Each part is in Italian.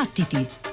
Battiti!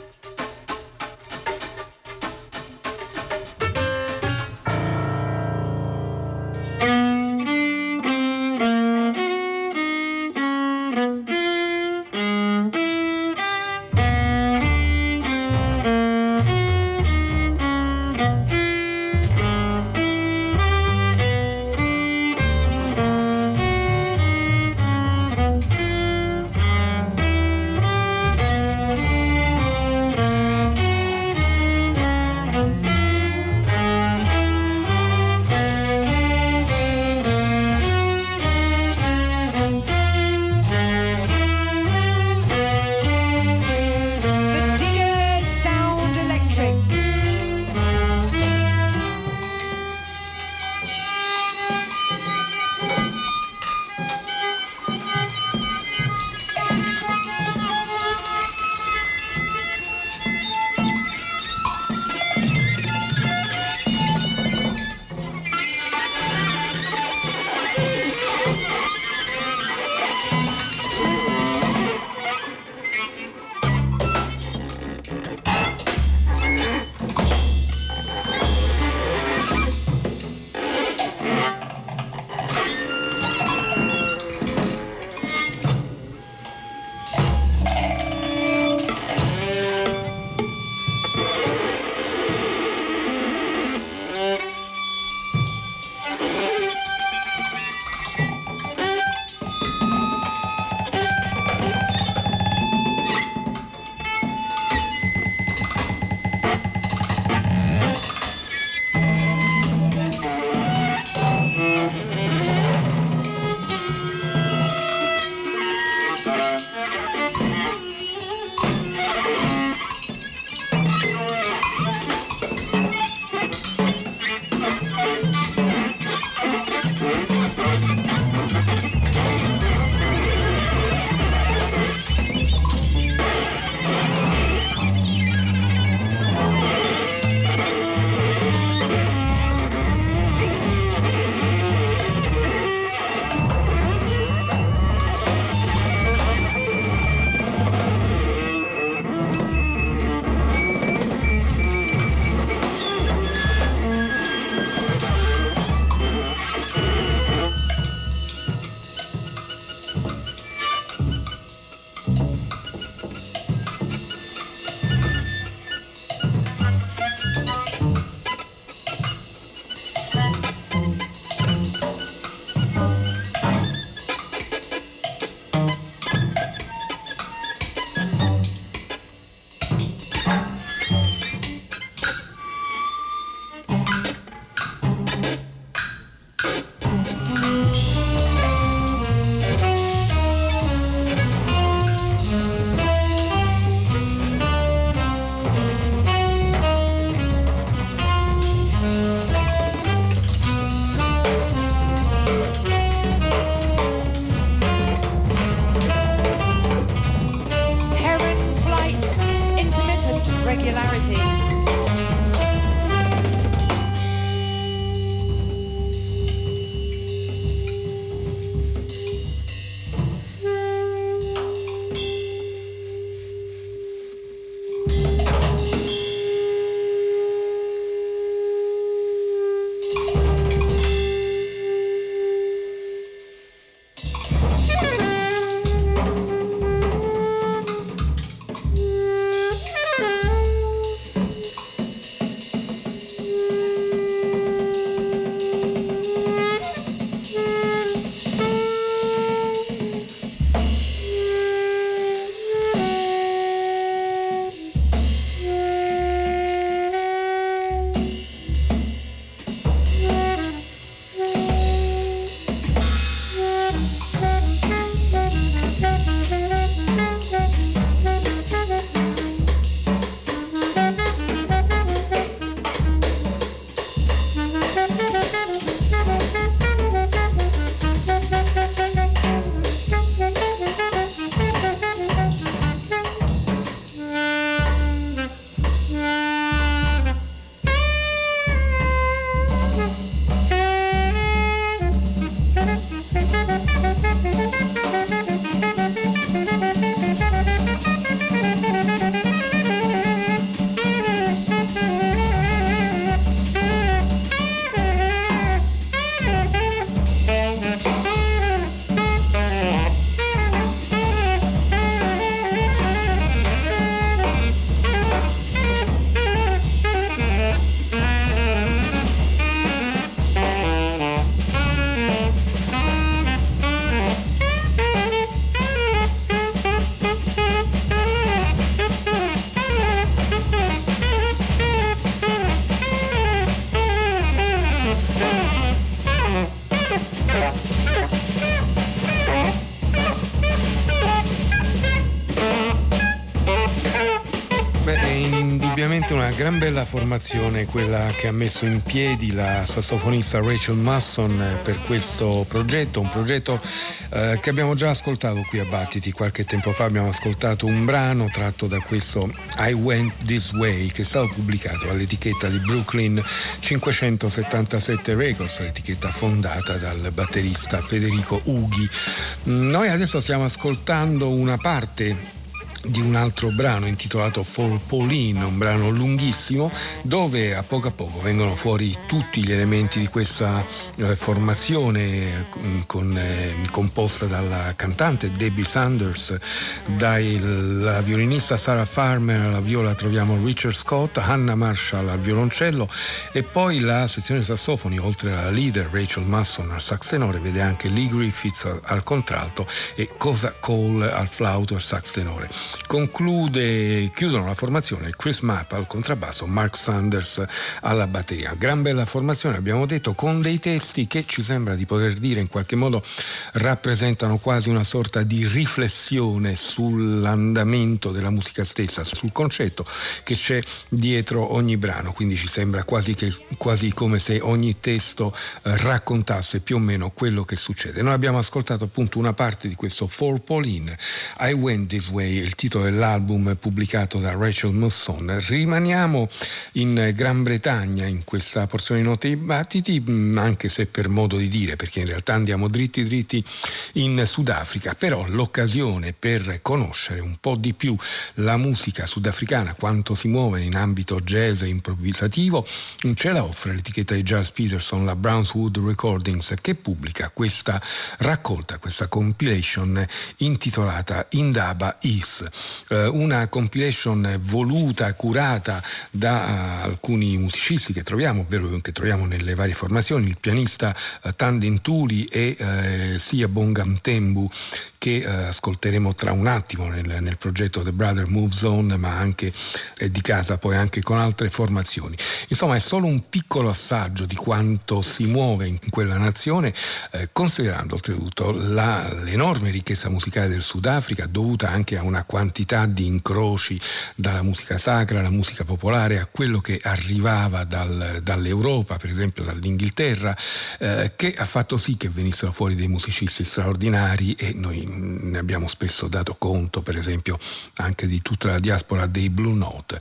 Yeah. Indubbiamente una gran bella formazione quella che ha messo in piedi la sassofonista Rachel Musson per questo progetto, un progetto eh, che abbiamo già ascoltato qui a Battiti qualche tempo fa, abbiamo ascoltato un brano tratto da questo I Went This Way che è stato pubblicato all'etichetta di Brooklyn 577 Records, l'etichetta fondata dal batterista Federico Ughi. Noi adesso stiamo ascoltando una parte di un altro brano intitolato For Pauline, un brano lunghissimo dove a poco a poco vengono fuori tutti gli elementi di questa eh, formazione con, con, eh, composta dalla cantante Debbie Sanders, dalla violinista Sarah Farmer alla viola troviamo Richard Scott, Hannah Marshall al violoncello e poi la sezione sassofoni oltre alla leader Rachel Masson al sax tenore vede anche Lee Griffiths al contralto e Cosa Cole al flauto e al sax tenore. Conclude, chiudono la formazione Chris Mapp al contrabbasso, Mark Sanders alla batteria. Gran bella formazione, abbiamo detto, con dei testi che ci sembra di poter dire in qualche modo rappresentano quasi una sorta di riflessione sull'andamento della musica stessa, sul concetto che c'è dietro ogni brano, quindi ci sembra quasi, che, quasi come se ogni testo eh, raccontasse più o meno quello che succede. Noi abbiamo ascoltato appunto una parte di questo For Pauline, I Went This Way, il titolo dell'album pubblicato da Rachel Musson. Rimaniamo in Gran Bretagna in questa porzione di note battiti, mm, anche se per modo di dire, perché in realtà andiamo dritti dritti in Sudafrica, però l'occasione per conoscere un po' di più la musica sudafricana, quanto si muove in ambito jazz e improvvisativo, ce la offre l'etichetta di Charles Peterson, la Brownswood Recordings, che pubblica questa raccolta, questa compilation intitolata Indaba Is una compilation voluta, curata da uh, alcuni musicisti che troviamo, ovvero che troviamo nelle varie formazioni, il pianista uh, Tandin Tuli e Sia Bongam Tembu che eh, ascolteremo tra un attimo nel, nel, progetto The Brother Move Zone, ma anche eh, di casa poi anche con altre formazioni. Insomma è solo un piccolo assaggio di quanto si muove in quella nazione, eh, considerando oltretutto la, l'enorme ricchezza musicale del Sudafrica, dovuta anche a una quantità di incroci dalla musica sacra alla musica popolare, a quello che arrivava dal, dall'Europa, per esempio dall'Inghilterra, eh, che ha fatto sì che venissero fuori dei musicisti straordinari e noi ne abbiamo spesso dato conto, per esempio, anche di tutta la diaspora dei Blue Note.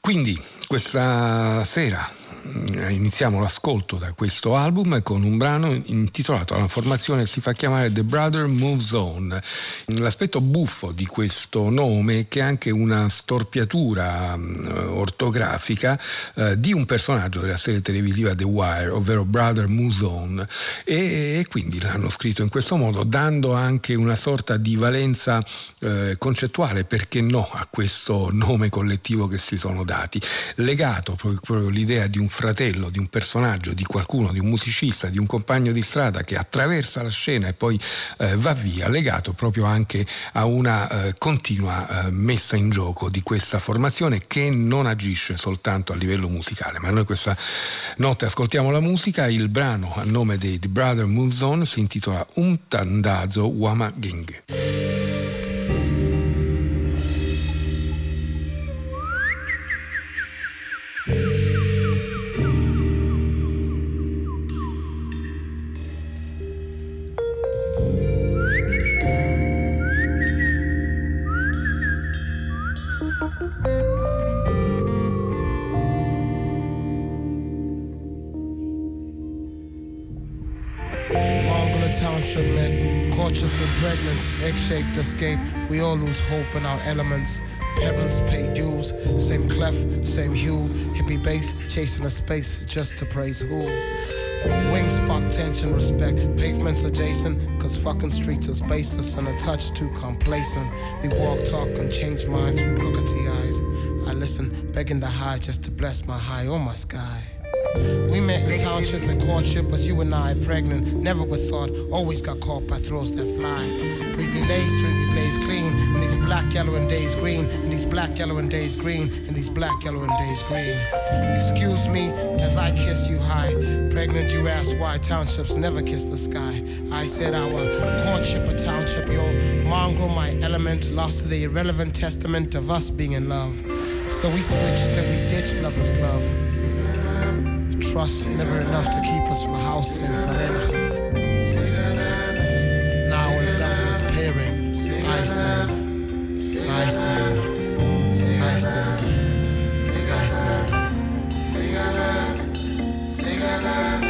Quindi questa sera eh, iniziamo l'ascolto da questo album con un brano intitolato alla formazione si fa chiamare The Brother Moves On. L'aspetto buffo di questo nome è che è anche una storpiatura uh, ortografica uh, di un personaggio della serie televisiva The Wire, ovvero Brother Moves On e, quindi l'hanno scritto in questo modo dando anche una sorta di valenza uh, concettuale, perché no, a questo nome collettivo che si sono dati, legato proprio, l'idea di un fratello, di un personaggio, di qualcuno, di un musicista, di un compagno di strada che attraversa la scena e poi eh, va via, legato proprio anche a una eh, continua eh, messa in gioco di questa formazione che non agisce soltanto a livello musicale. Ma noi questa notte ascoltiamo la musica, il brano a nome dei The Brother Moves On si intitola Un Tandazo Wama Ging. Egg-shaped escape. We all lose hope in our elements. Parents pay dues, same clef, same hue. Hippie bass, chasing a space just to praise who. Wings spark tension, respect. Pavements adjacent, cause fucking streets is baseless and a touch too complacent. We walk, talk, and change minds with crookedy eyes. I listen, begging to high just to bless my high or my sky. We met in township and courtship was you and I pregnant. Never with thought, always got caught by throws that fly. We be laced, we be blazed clean. In these black, yellow, and days green. In these black, yellow, and days green. In these black, yellow, and days green. Excuse me as I kiss you high. Pregnant, you ask why townships never kiss the sky. I said our courtship a township, your mongrel, my element, lost to the irrelevant testament of us being in love. So we switched and we ditched lover's glove trust never enough to keep us from house in Farenha. Now when the government's pairing, I sing, I sing, I sing, I sing. Sing along, sing along,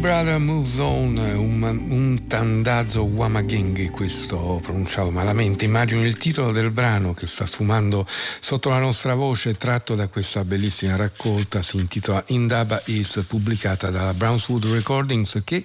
Brother Moves On, un, un tandazzo Wamagenghe, questo pronunciavo malamente, immagino il titolo del brano che sta sfumando sotto la nostra voce, tratto da questa bellissima raccolta, si intitola Indaba Is, pubblicata dalla Brownswood Recordings, che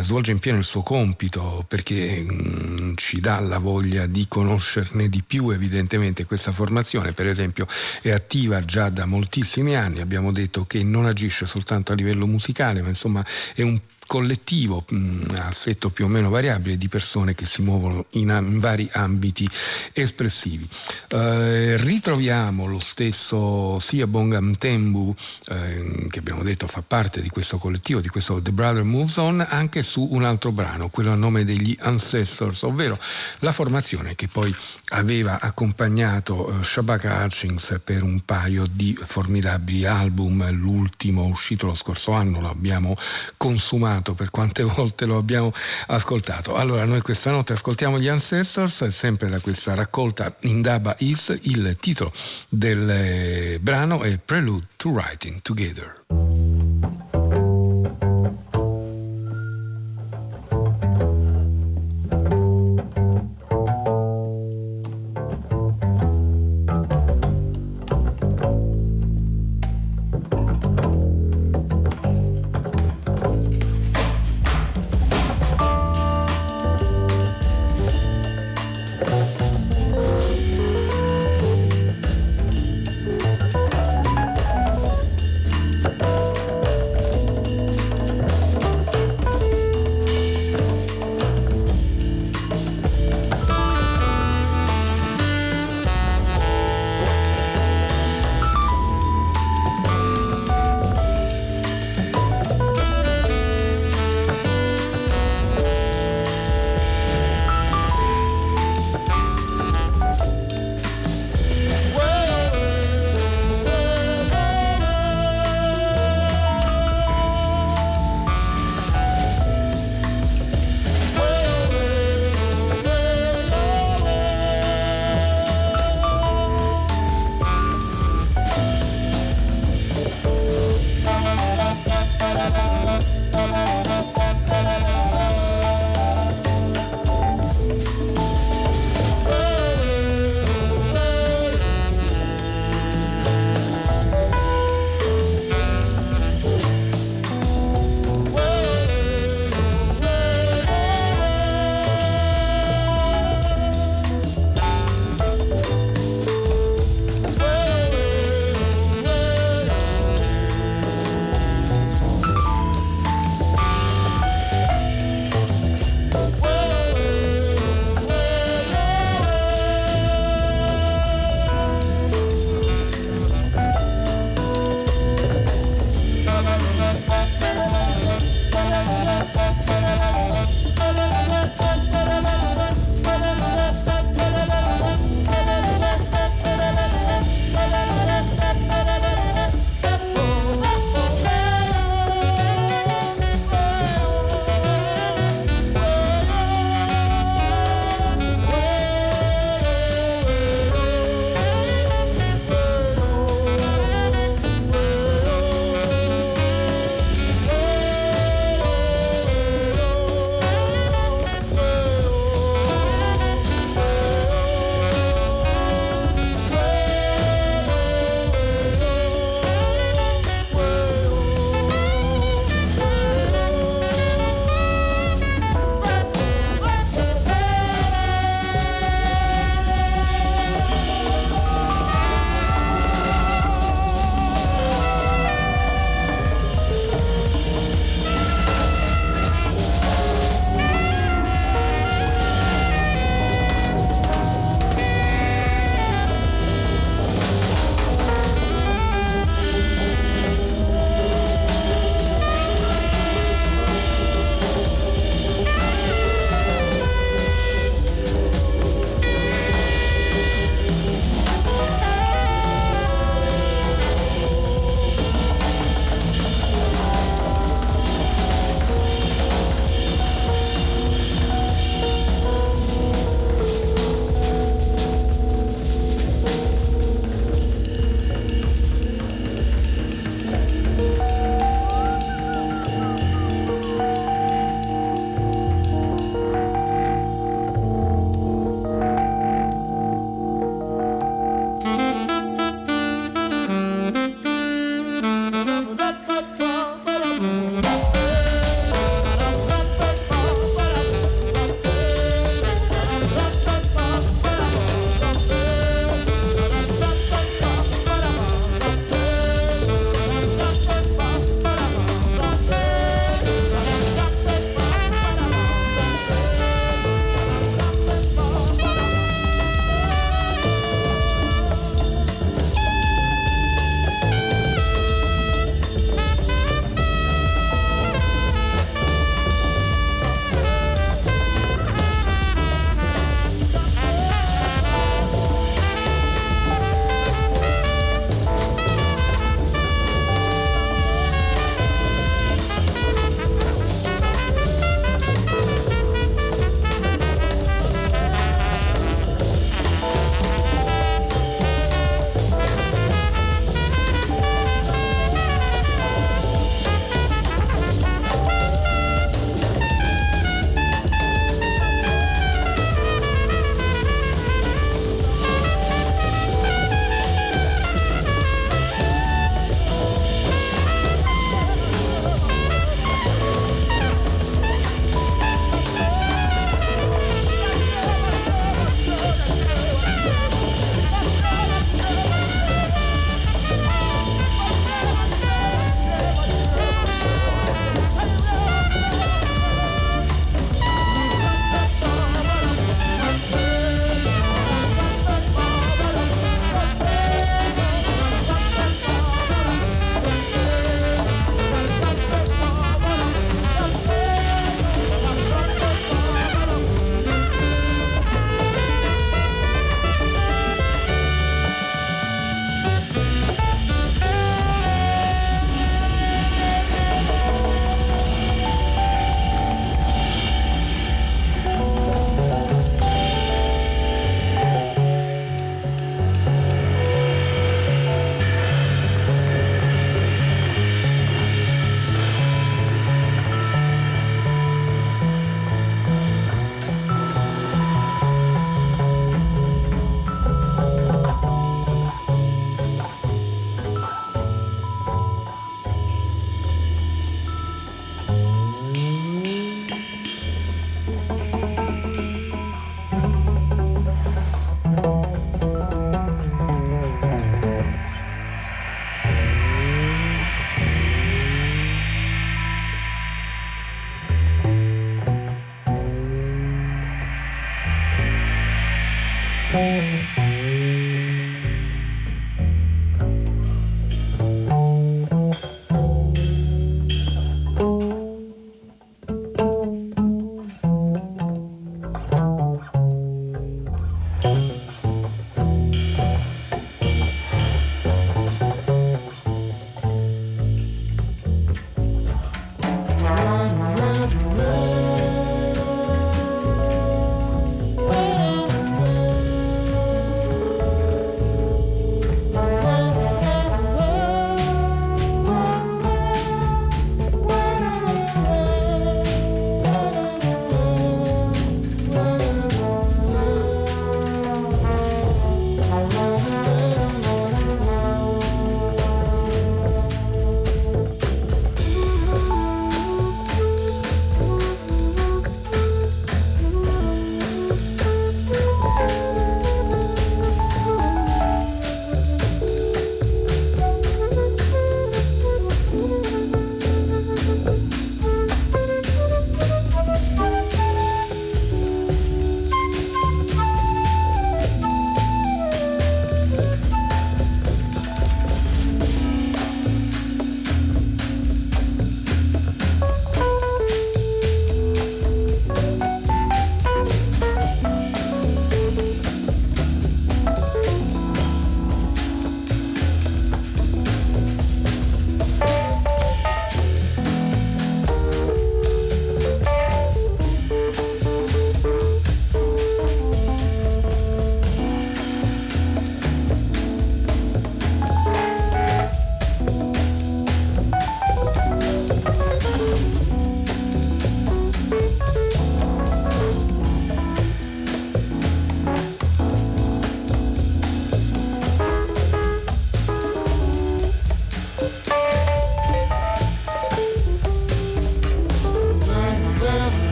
svolge in pieno il suo compito perché mh, mm, ci dà la voglia di conoscerne di più evidentemente. Questa formazione, per esempio è attiva già da moltissimi anni, abbiamo detto che non agisce soltanto a livello musicale, ma insomma è un collettivo mm, a assetto più o meno variabile di persone che si muovono in, in vari ambiti espressivi. Eh, ritroviamo lo stesso sia Bongam Tembu, eh, che abbiamo detto fa parte di questo collettivo, di questo The Brother Moves On, anche su un altro brano, quello a nome degli Ancestors, ovvero la formazione che poi aveva accompagnato eh, Shabaka Hutchings per un paio di formidabili album, l'ultimo uscito lo scorso anno, lo abbiamo consumato amato per quante volte lo abbiamo ascoltato. Allora noi questa notte ascoltiamo gli Ancestors, sempre da questa raccolta Indaba Is, il titolo del brano è Prelude to Writing Together.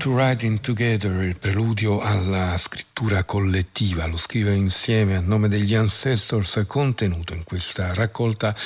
To Writing Together, il preludio alla scrittura collettiva, lo scrivere insieme a nome degli ancestors contenuto in questa raccolta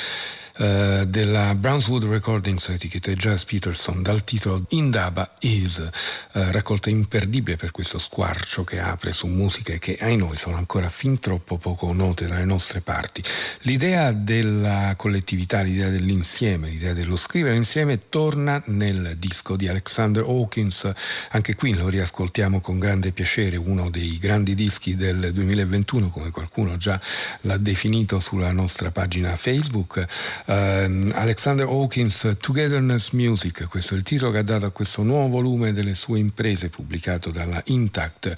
eh, della Brownswood Recordings, etichetta Jazz Peterson, dal titolo Indaba Is, eh, raccolta imperdibile per questo squarcio che apre su musiche che ai noi sono ancora fin troppo poco note dalle nostre parti. L'idea della collettività, l'idea dell'insieme, l'idea dello scrivere insieme torna nel disco di Alexander Hawkins, anche qui lo riascoltiamo con grande piacere, uno dei grandi dischi del 2021 come qualcuno già l'ha definito sulla nostra pagina Facebook. Uh, Alexander Hawkins, Togetherness Music, questo è il titolo che ha dato a questo nuovo volume delle sue imprese pubblicato dalla Intact.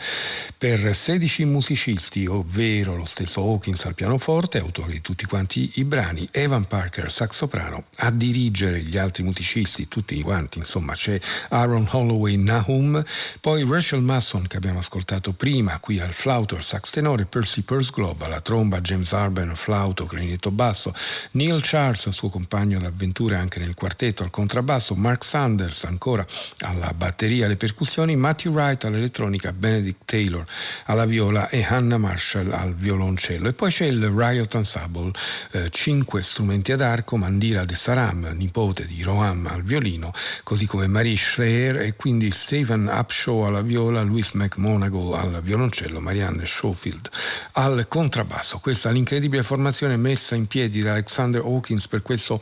Per 16 musicisti, ovvero lo stesso Hawkins al pianoforte, autore di tutti quanti i brani, Evan Parker, sax soprano, a dirigere gli altri musicisti, tutti quanti, insomma c'è Aaron Holloway Nahum, poi Rachel Masson che abbiamo ascoltato prima qui al flauto, al sax tenore, Percy Pursglove alla tromba, James Arben flauto, clarinetto basso, Neil Charles, suo compagno d'avventura anche nel quartetto al contrabbasso, Mark Sanders ancora alla batteria, alle percussioni, Matthew Wright all'elettronica, Benedict Taylor alla viola e Hannah Marshall al violoncello. E poi c'è il Riot Ensemble, eh, cinque strumenti ad arco, Mandira De Saram, nipote di Roham al violino, così come Marie Schreier e quindi Stephen Upshaw alla viola, Louis McMonagle al violoncello, Marianne Schofield al contrabbasso. Questa è l'incredibile formazione messa in piedi da Alexander Hawkins per questo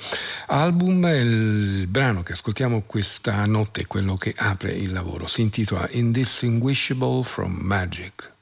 album. Il brano che ascoltiamo questa notte è quello che apre il lavoro. Si intitola Indistinguishable from Magic.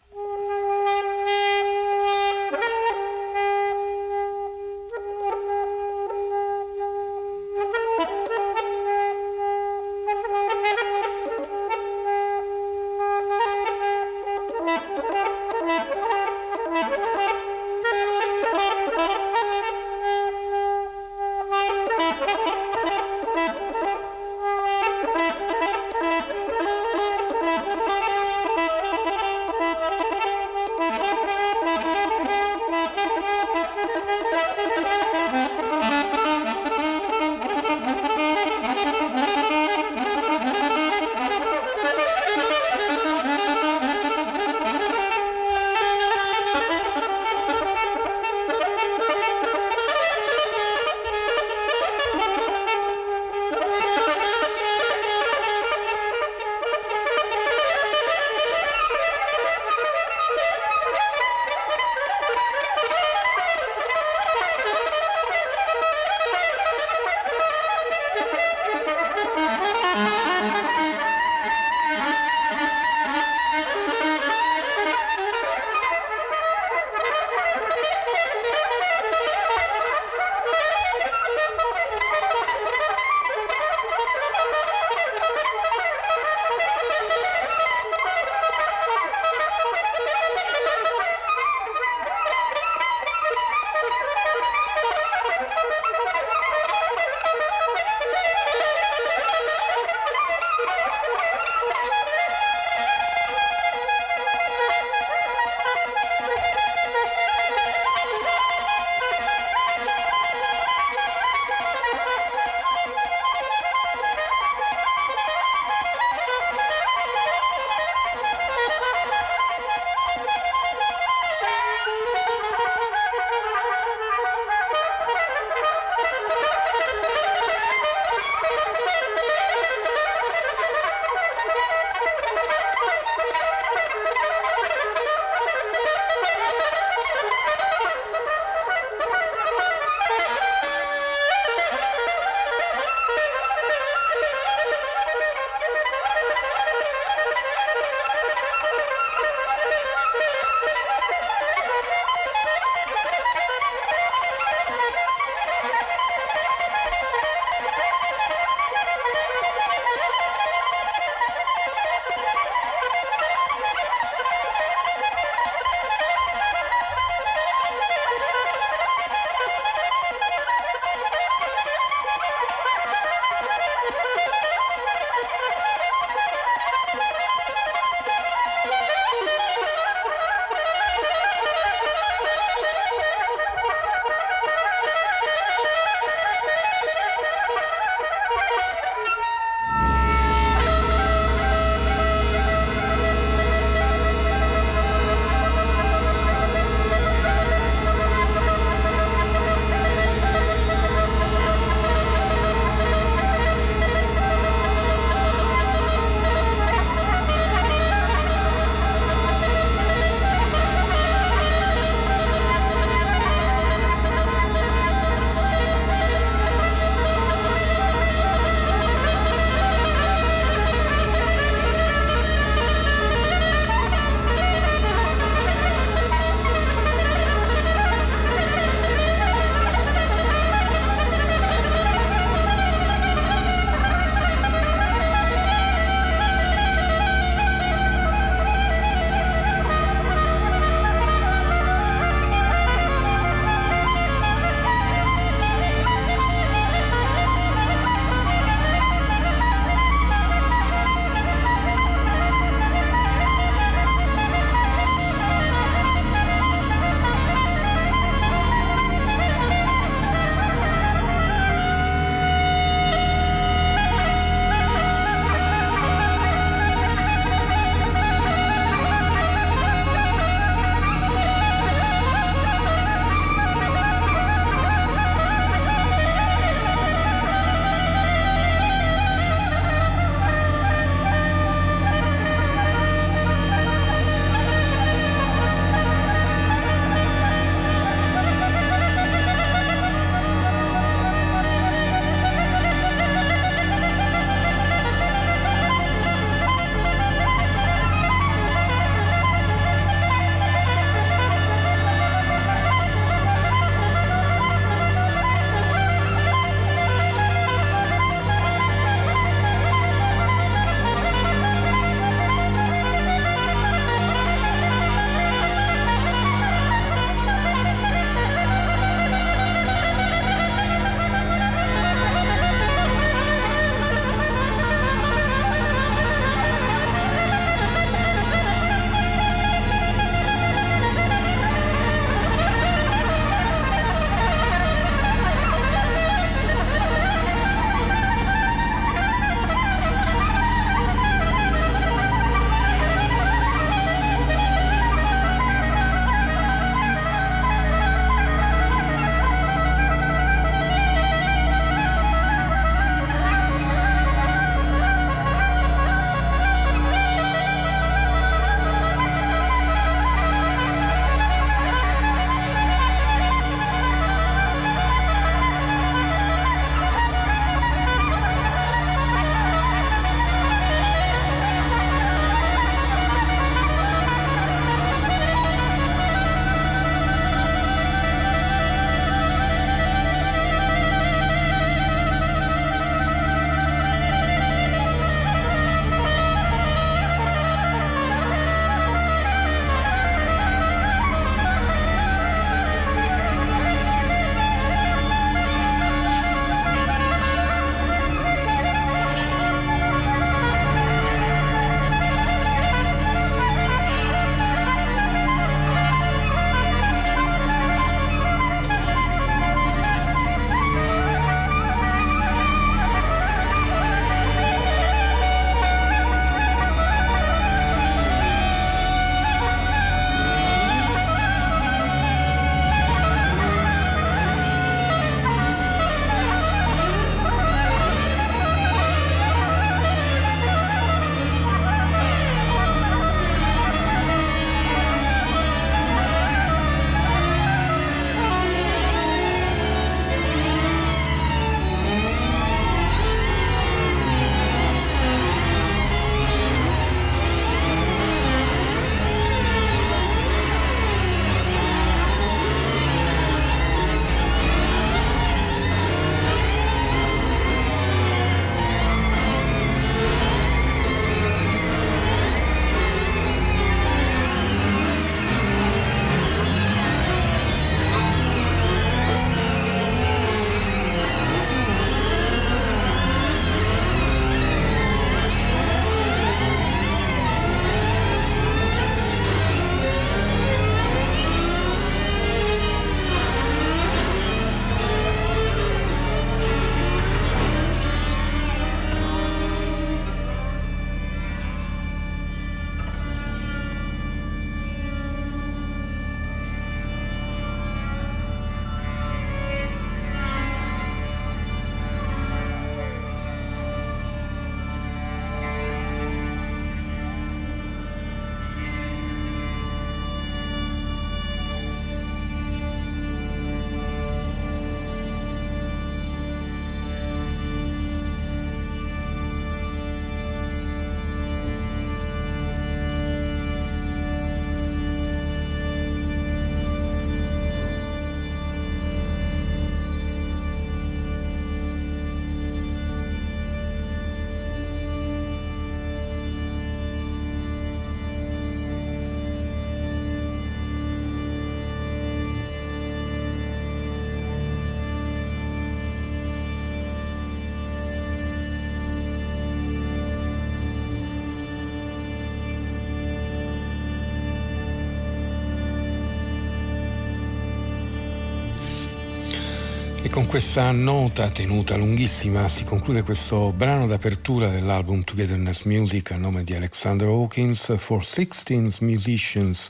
Questa nota tenuta lunghissima si conclude questo brano d'apertura dell'album Togetherness Music a nome di Alexander Hawkins for 16 Musicians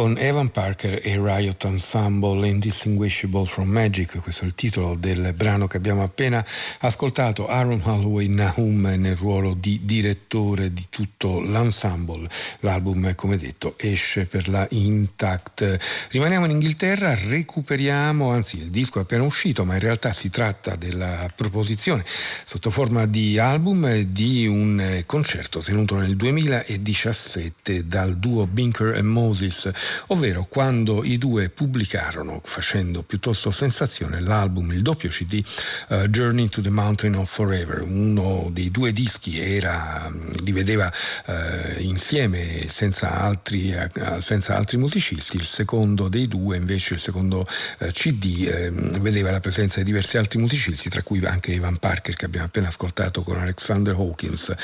con Evan Parker e Riot Ensemble Indistinguishable from Magic, questo è il titolo del brano che abbiamo appena ascoltato, Aaron Holloway Nahum nel ruolo di direttore di tutto l'ensemble, l'album come detto esce per la Intact. Rimaniamo in Inghilterra, recuperiamo, anzi il disco è appena uscito ma in realtà si tratta della proposizione sotto forma di album di un concerto tenuto nel 2017 dal duo Binker e Moses, ovvero quando i due pubblicarono, facendo piuttosto sensazione, l'album, il doppio CD uh, Journey to the Mountain of Forever. Uno dei due dischi era, mm, li vedeva uh, insieme senza altri, uh, senza altri musicisti, il secondo dei due invece, il secondo CD, ehm, vedeva la presenza di diversi altri musicisti, tra cui anche Ivan Parker che abbiamo appena ascoltato con Alexander Hawkins.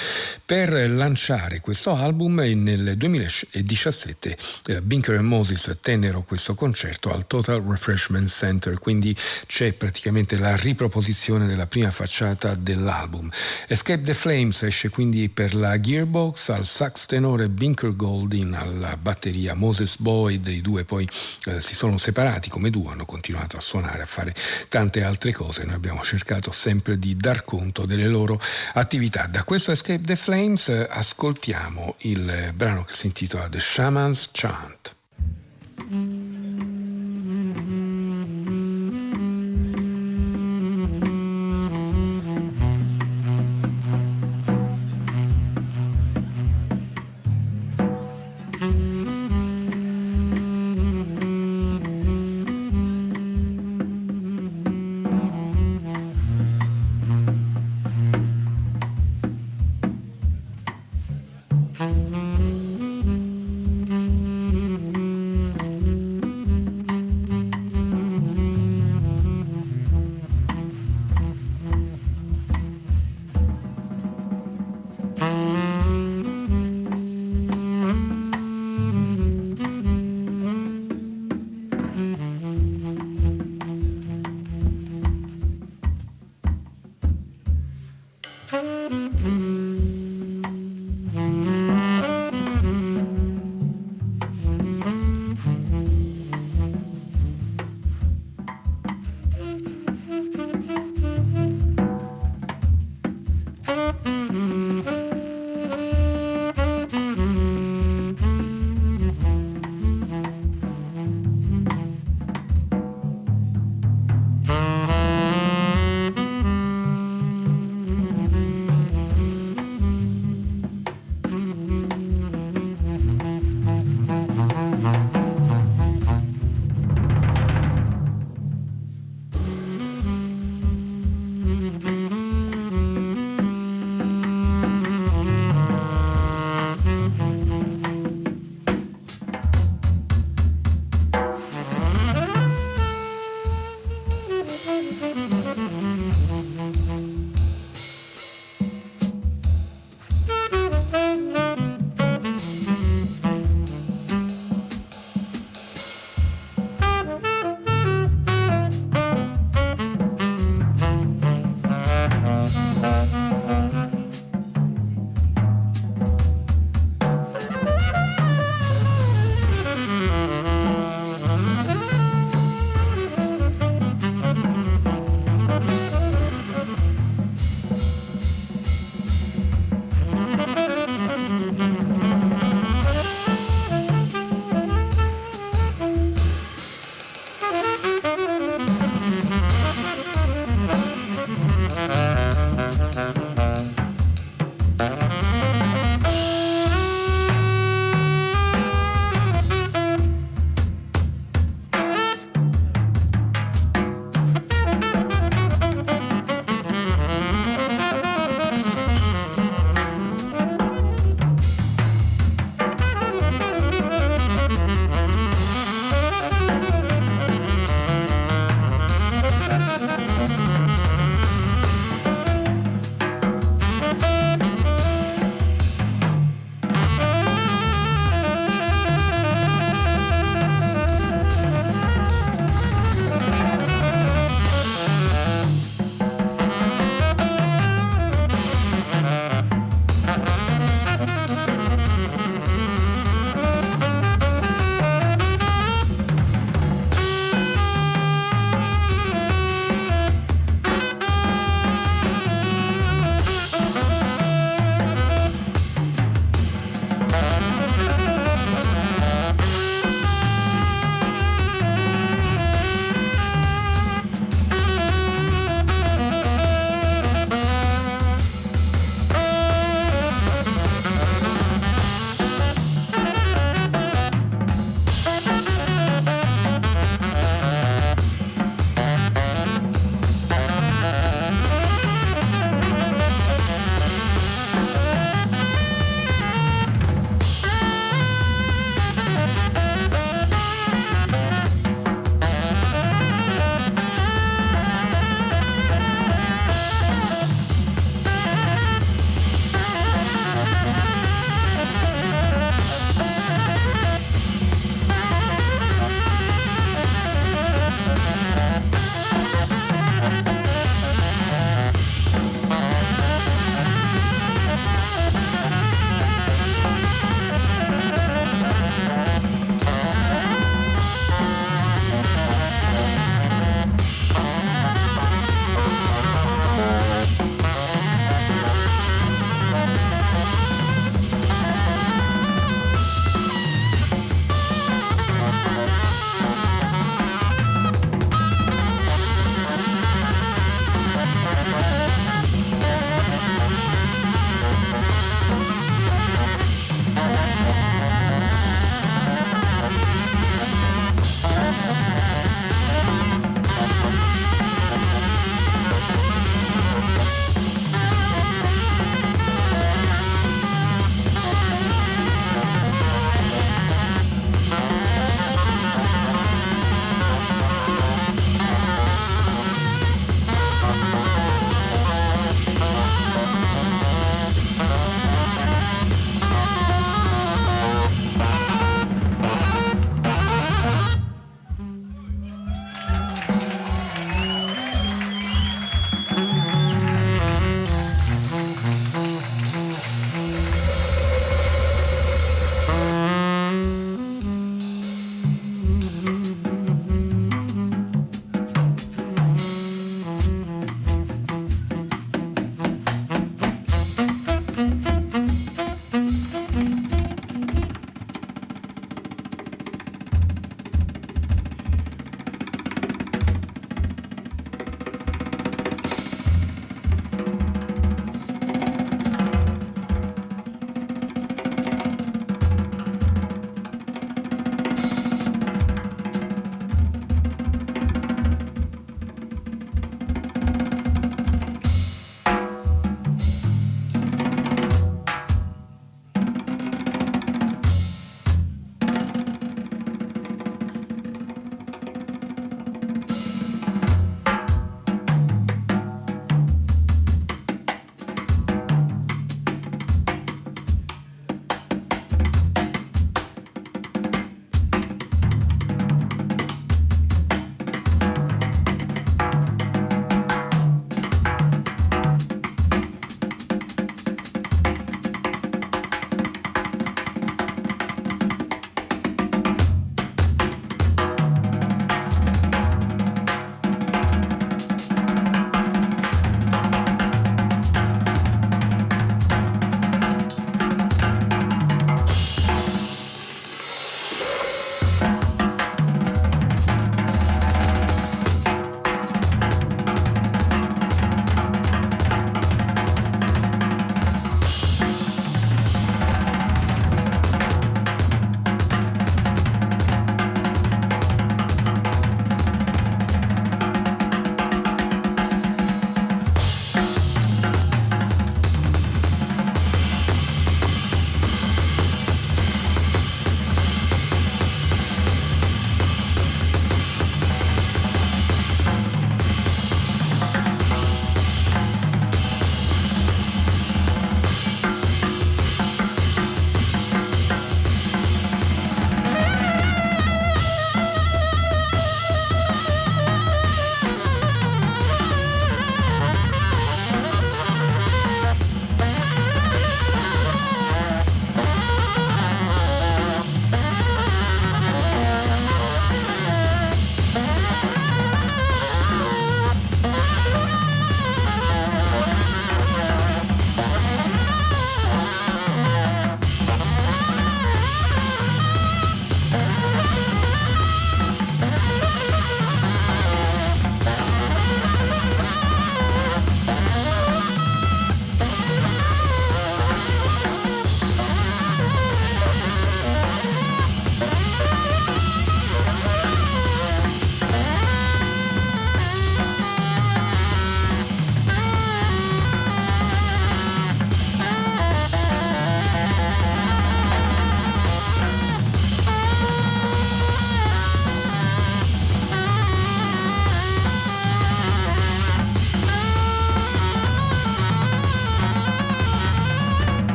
Per lanciare questo album nel 2017 eh, Binker e Moses tennero questo concerto al Total Refreshment Center, quindi c'è praticamente la riproposizione della prima facciata dell'album. Escape the Flames esce quindi per la Gearbox, al sax tenore Binker Goldin, alla batteria Moses Boyd, i due poi eh, si sono separati come duo, hanno continuato a suonare, a fare tante altre cose. Noi abbiamo cercato sempre di dar conto delle loro attività. Da questo Escape the Flames eh, ascoltiamo il brano che si intitola The Shaman's Chant. Mm-hmm.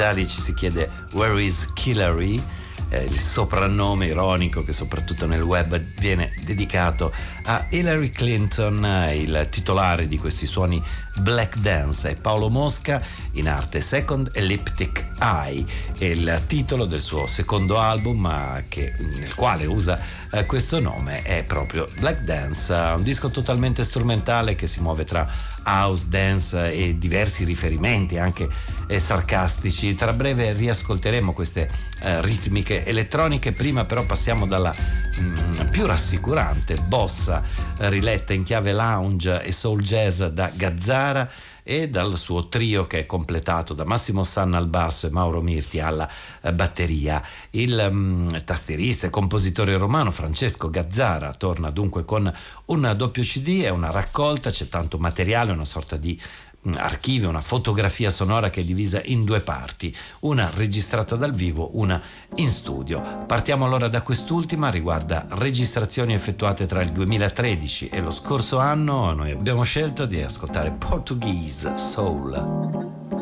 Digitali ci si chiede Where is Killary? eh, il soprannome ironico che soprattutto nel web viene dedicato a Hillary Clinton, il titolare di questi suoni Black Dance, è Paolo Mosca in arte Second Elliptic Eye, il titolo del suo secondo album che, nel quale usa eh, questo nome è proprio Black Dance, un disco totalmente strumentale che si muove tra house, dance e diversi riferimenti anche eh, sarcastici. Tra breve riascolteremo queste eh, ritmiche elettroniche, prima però passiamo dalla mh, mm, più rassicurante bossa eh, riletta in chiave lounge e soul jazz da Gazzara e dal suo trio che è completato da Massimo Sanna al basso e Mauro Mirti alla eh, batteria. Il um, tastierista e compositore romano Francesco Gazzara torna dunque con un doppio CD e una raccolta, c'è tanto materiale, una sorta di archivio, una fotografia sonora che è divisa in due parti, una registrata dal vivo, una in studio. Partiamo allora da quest'ultima, riguarda registrazioni effettuate tra il 2013 e lo scorso anno. Noi abbiamo scelto di ascoltare Portuguese Soul.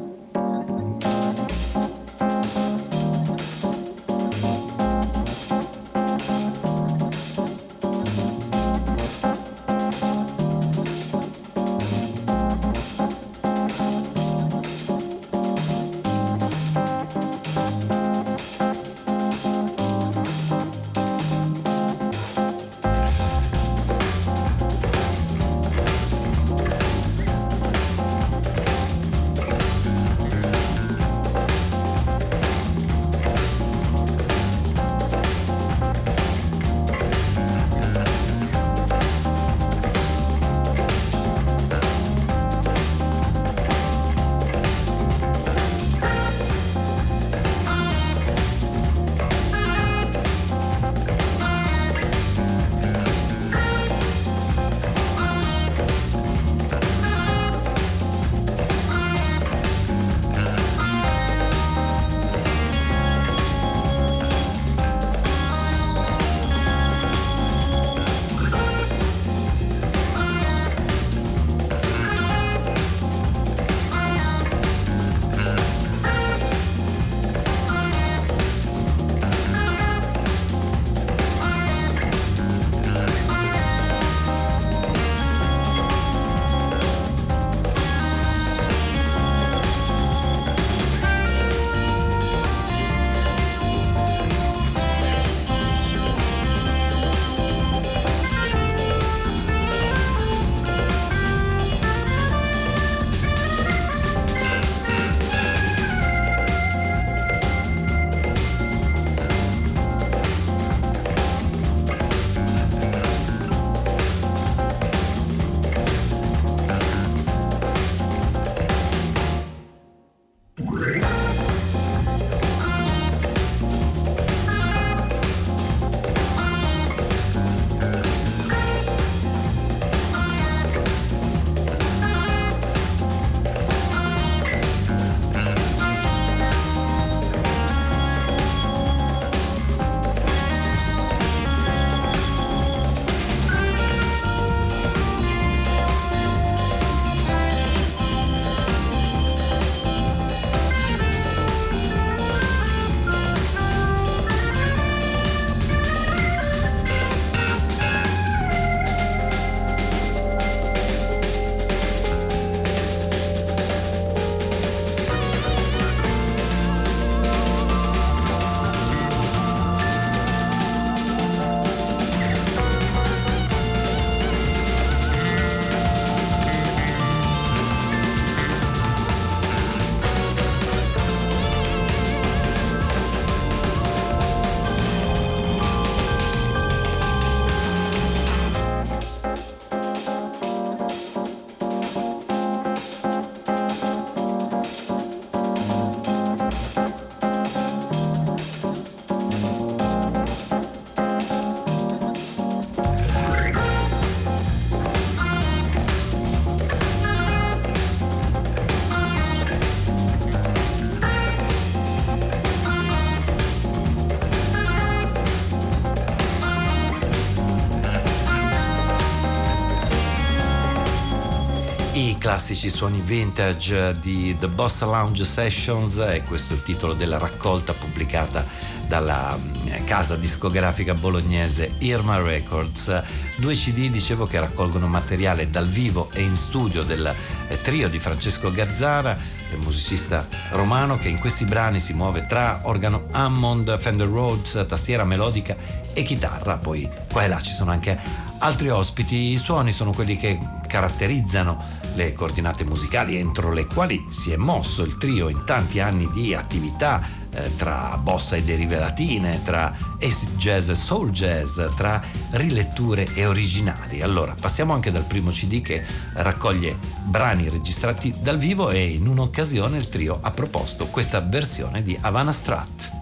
Classici suoni vintage di The Bossa Lounge Sessions e questo è il titolo della raccolta pubblicata dalla mm, casa discografica bolognese Irma Records. Due CD dicevo che raccolgono materiale dal vivo e in studio del eh, trio di Francesco Gazzara, musicista romano che in questi brani si muove tra organo Hammond, Fender Rhodes, tastiera melodica e chitarra. Poi qua e là ci sono anche altri ospiti. I suoni sono quelli che caratterizzano le coordinate musicali entro le quali si è mosso il trio in tanti anni di attività eh, tra bossa e derive latine, tra acid jazz e soul jazz, tra riletture e originali. Allora, passiamo anche dal primo CD che raccoglie brani registrati dal vivo e in un'occasione il trio ha proposto questa versione di Havana Strat.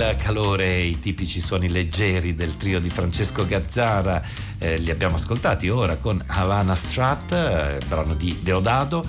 Calore e i tipici suoni leggeri del trio di Francesco Gazzara eh, li abbiamo ascoltati ora con Havana Strat, eh, brano di Deodado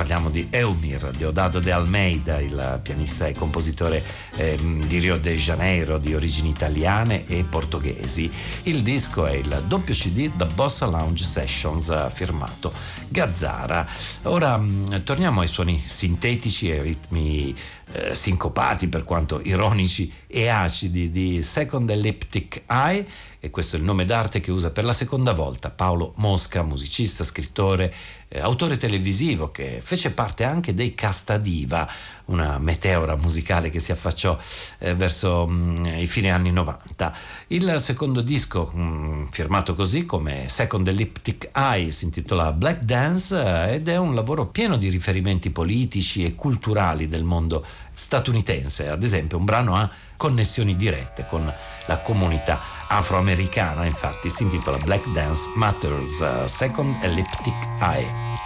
parliamo di Eumir Deodato de Almeida, il pianista e compositore eh, di Rio de Janeiro di origini italiane e portoghesi. Il disco è il doppio CD da Bossa Lounge Sessions firmato Gazzara. Ora mh, mm, torniamo ai suoni sintetici e ai ritmi eh, sincopati per quanto ironici e acidi di Second Elliptic Eye e questo è il nome d'arte che usa per la seconda volta Paolo Mosca, musicista, scrittore, eh, autore televisivo che fece parte anche dei Casta Diva, una meteora musicale che si affacciò eh, verso mh, mm, i fine anni 90. Il secondo disco, mh, mm, firmato così come Second Elliptic Eye, si intitola Black Dance eh, ed è un lavoro pieno di riferimenti politici e culturali del mondo statunitense. Ad esempio, un brano ha connessioni dirette con la comunità afroamericana, infatti si intitola Black Dance Matters, uh, Second Elliptic Eye.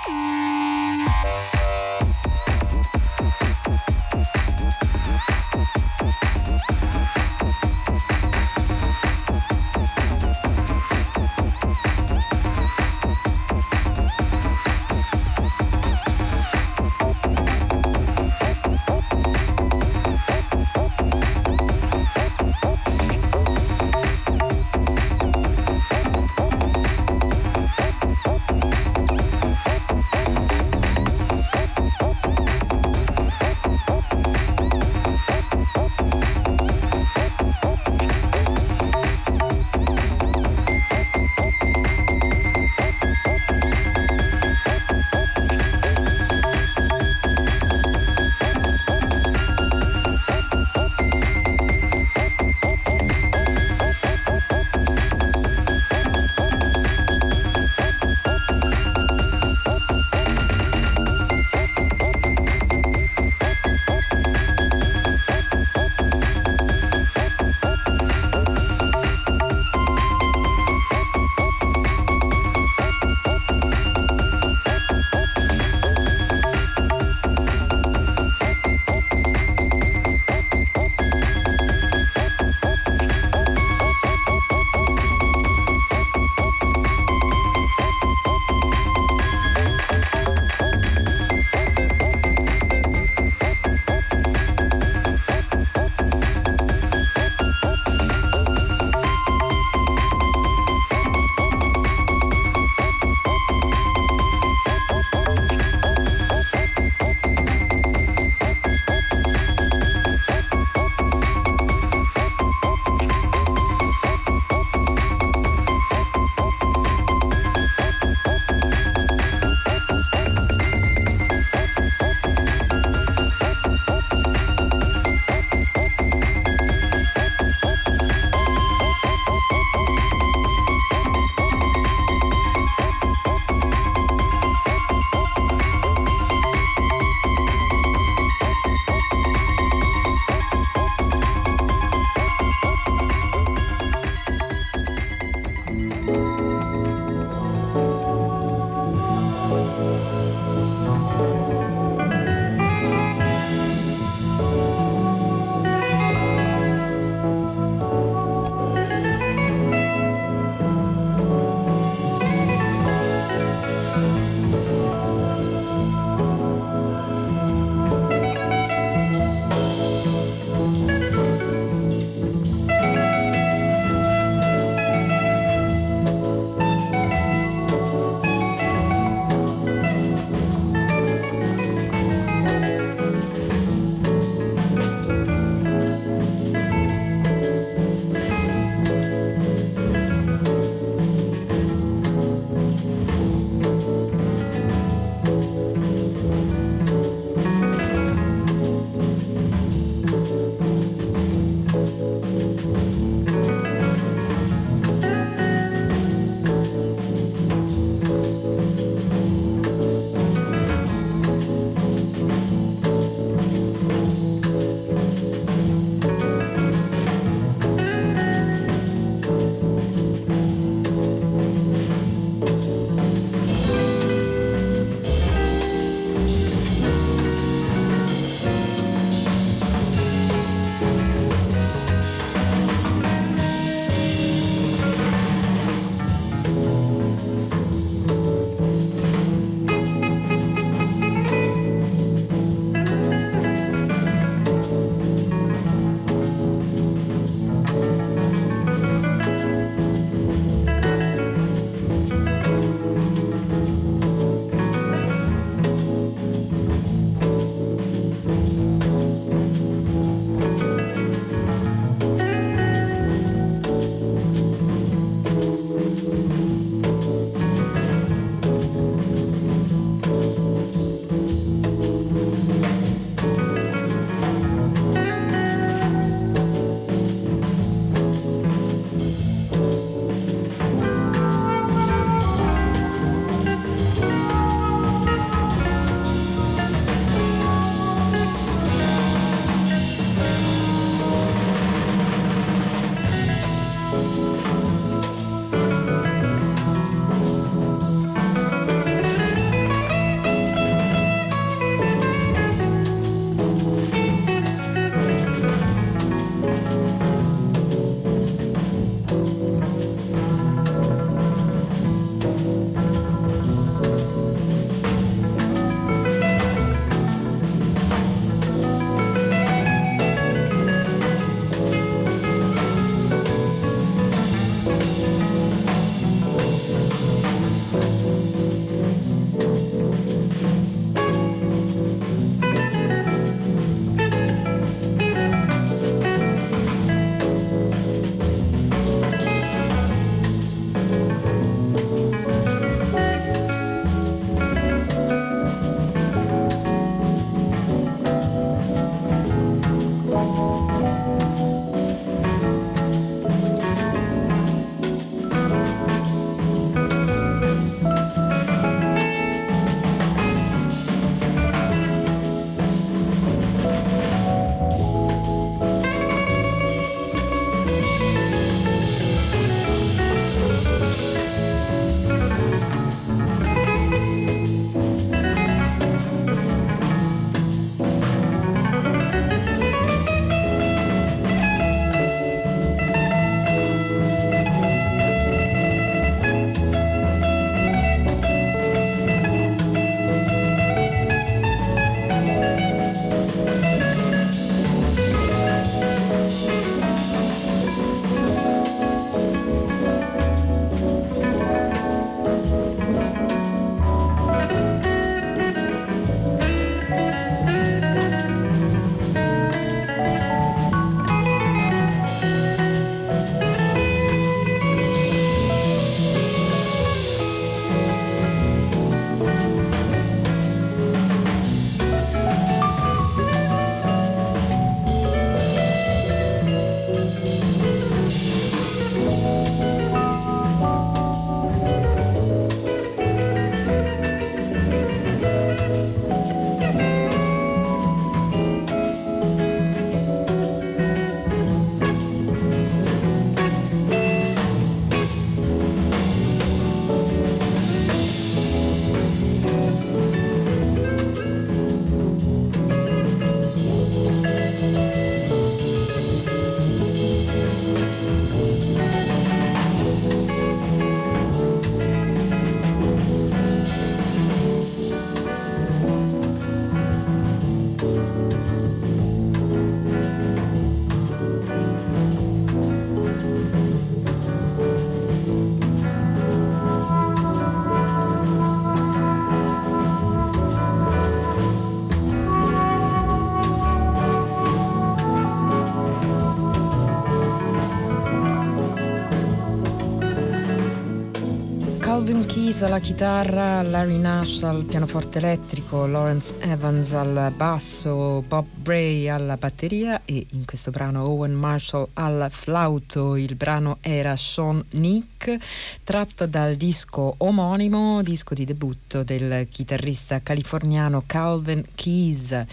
Keys alla chitarra, Larry Nash al pianoforte elettrico, Lawrence Evans al basso, Bob Bray alla batteria e in questo brano Owen Marshall al flauto. Il brano era Sean Nick, tratto dal disco omonimo, disco di debutto del chitarrista californiano Calvin Keys,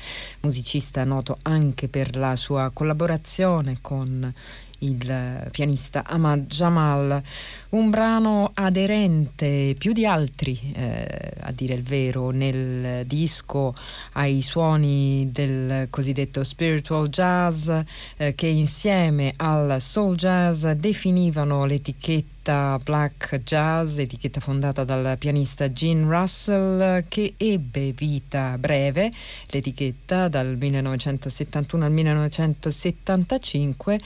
musicista noto anche per la sua collaborazione con il pianista Ahmad Jamal, un brano aderente più di altri, eh, a dire il vero, nel disco ai suoni del cosiddetto spiritual jazz eh, che insieme al soul jazz definivano l'etichetta Black Jazz, etichetta fondata dal pianista Gene Russell che ebbe vita breve, l'etichetta dal 1971 al 1975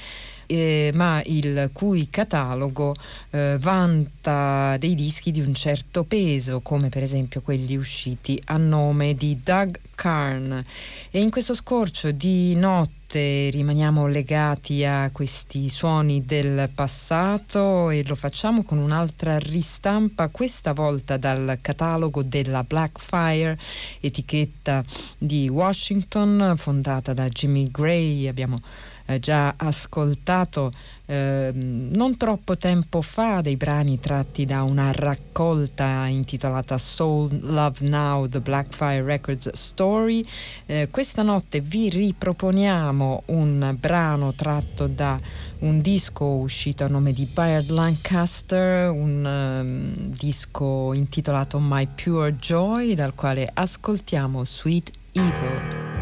eh, ma il cui catalogo eh, vanta dei dischi di un certo peso, come per esempio quelli usciti a nome di Doug Carn. E in questo scorcio di notte rimaniamo legati a questi suoni del passato e lo facciamo con un'altra ristampa, questa volta dal catalogo della Blackfire, etichetta di Washington, fondata da Jimmy Gray. Abbiamo eh, già ascoltato eh, non troppo tempo fa dei brani tratti da una raccolta intitolata Soul Love Now, The Blackfire Records Story. Eh, questa notte vi riproponiamo un brano tratto da un disco uscito a nome di Bayard Lancaster, un um, disco intitolato My Pure Joy, dal quale ascoltiamo Sweet Evil.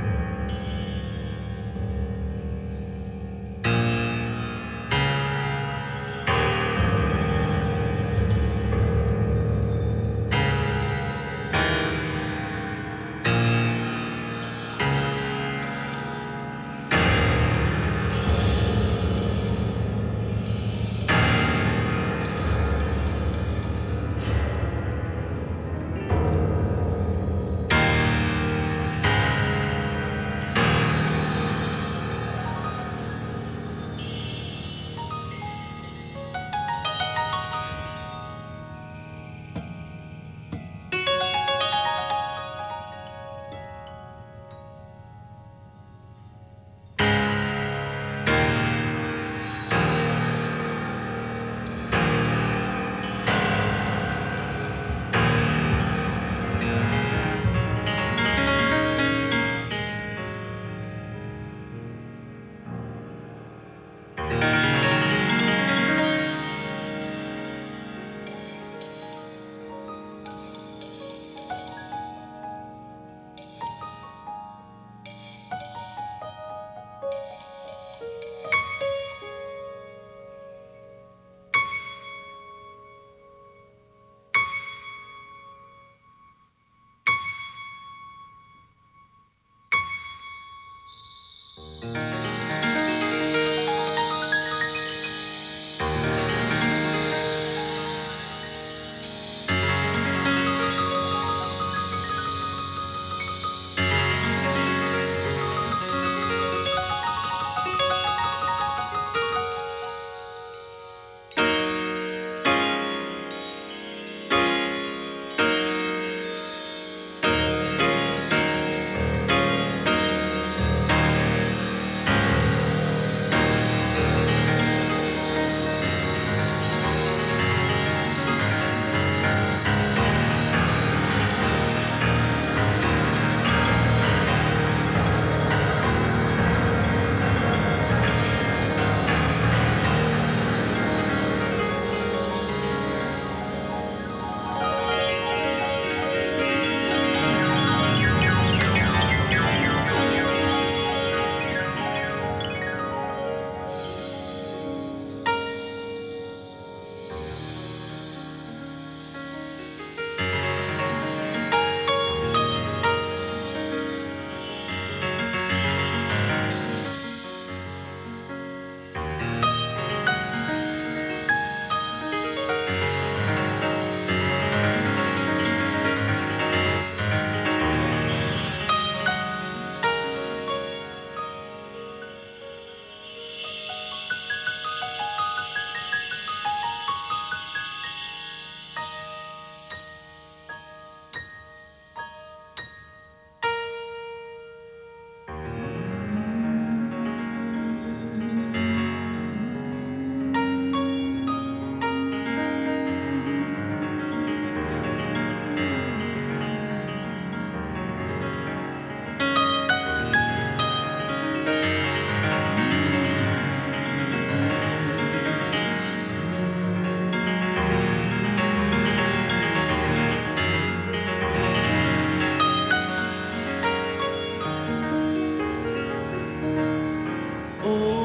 Oh.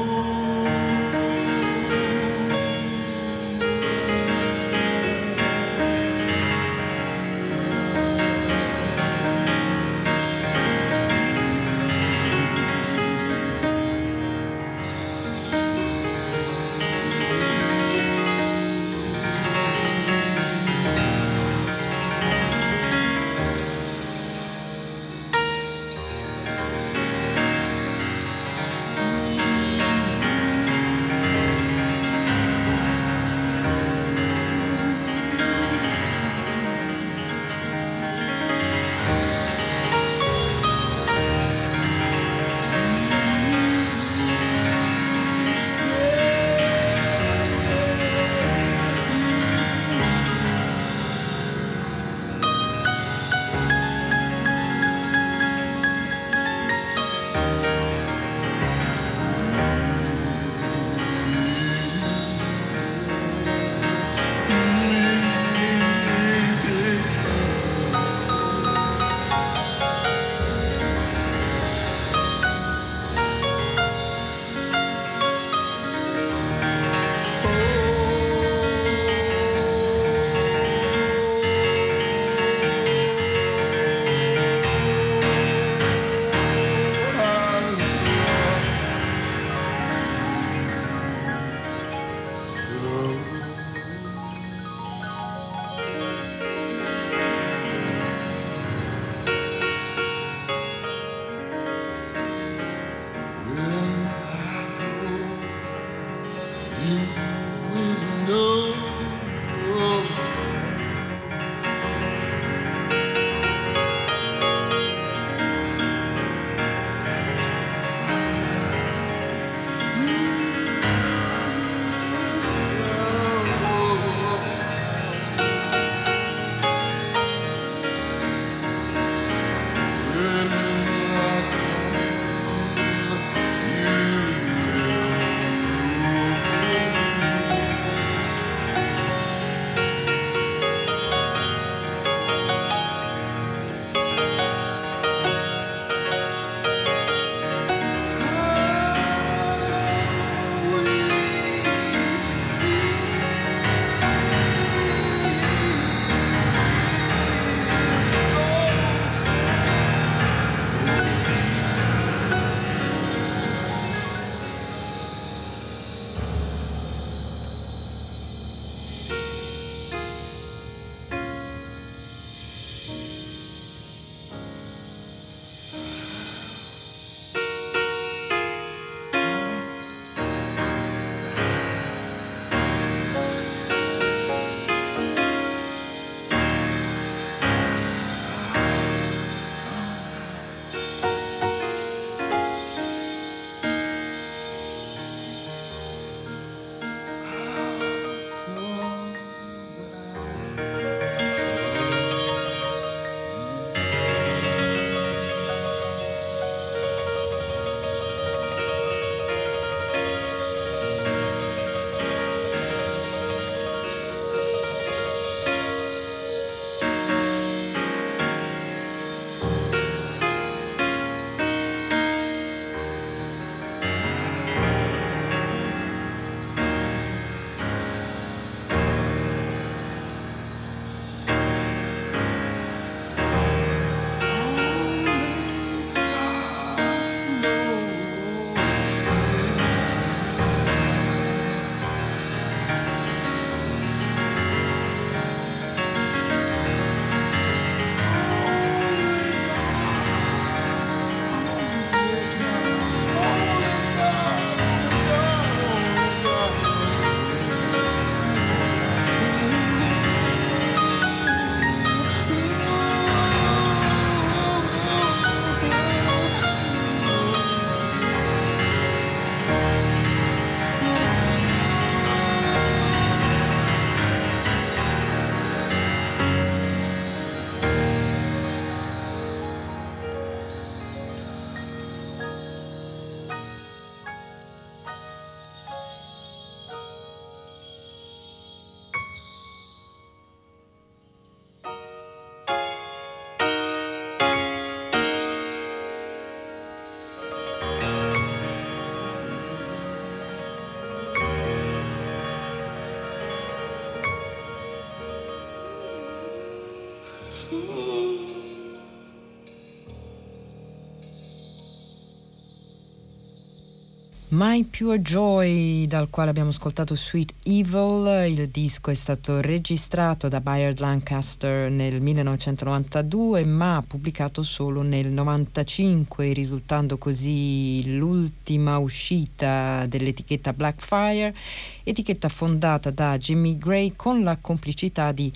My Pure Joy, dal quale abbiamo ascoltato Sweet Evil, il disco è stato registrato da Bayard Lancaster nel 1992 ma pubblicato solo nel 1995, risultando così l'ultima uscita dell'etichetta Blackfire, etichetta fondata da Jimmy Gray con la complicità di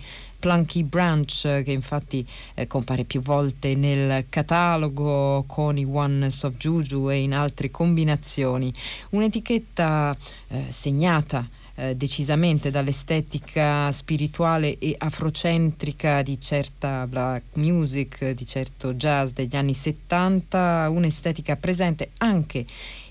Plunky Branch che infatti eh, compare più volte nel catalogo con i Oneness of Juju e in altre combinazioni. Un'etichetta eh, segnata eh, decisamente dall'estetica spirituale e afrocentrica di certa black music, di certo jazz degli anni 70, un'estetica presente anche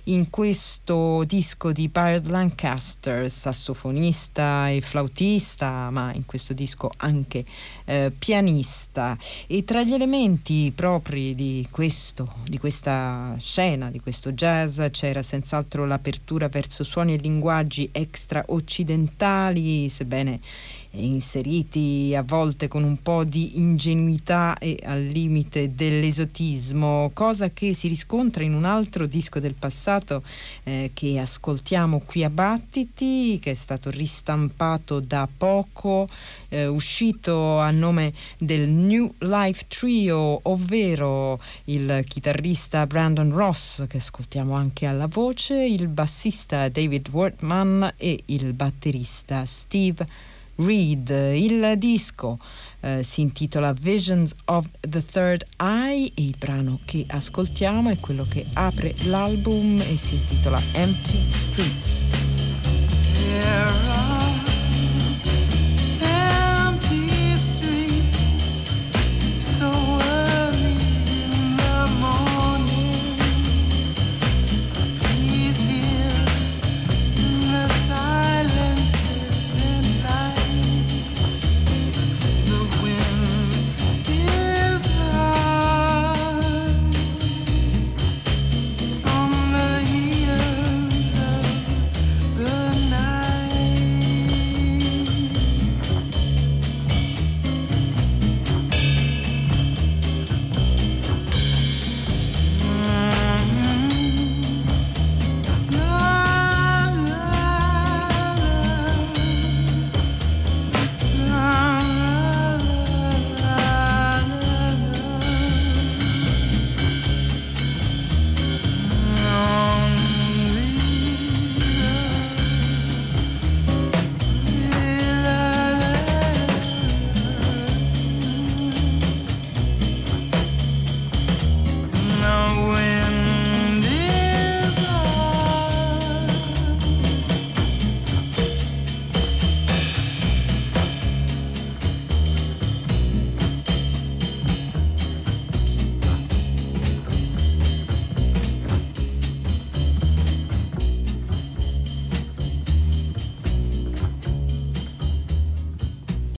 in questo disco di Byrd Lancaster, sassofonista e flautista, ma in questo disco anche eh, pianista. E tra gli elementi propri di, questo, di questa scena, di questo jazz, c'era senz'altro l'apertura verso suoni e linguaggi extra occidentali, sebbene inseriti a volte con un po' di ingenuità e al limite dell'esotismo, cosa che si riscontra in un altro disco del passato eh, che ascoltiamo qui a Battiti, che è stato ristampato da poco, eh, uscito a nome del New Life Trio, ovvero il chitarrista Brandon Ross, che ascoltiamo anche alla voce, il bassista David Wortman e il batterista Steve Read. Il disco eh, si intitola Visions of the Third Eye e il brano che ascoltiamo è quello che apre l'album e si intitola Empty Streets.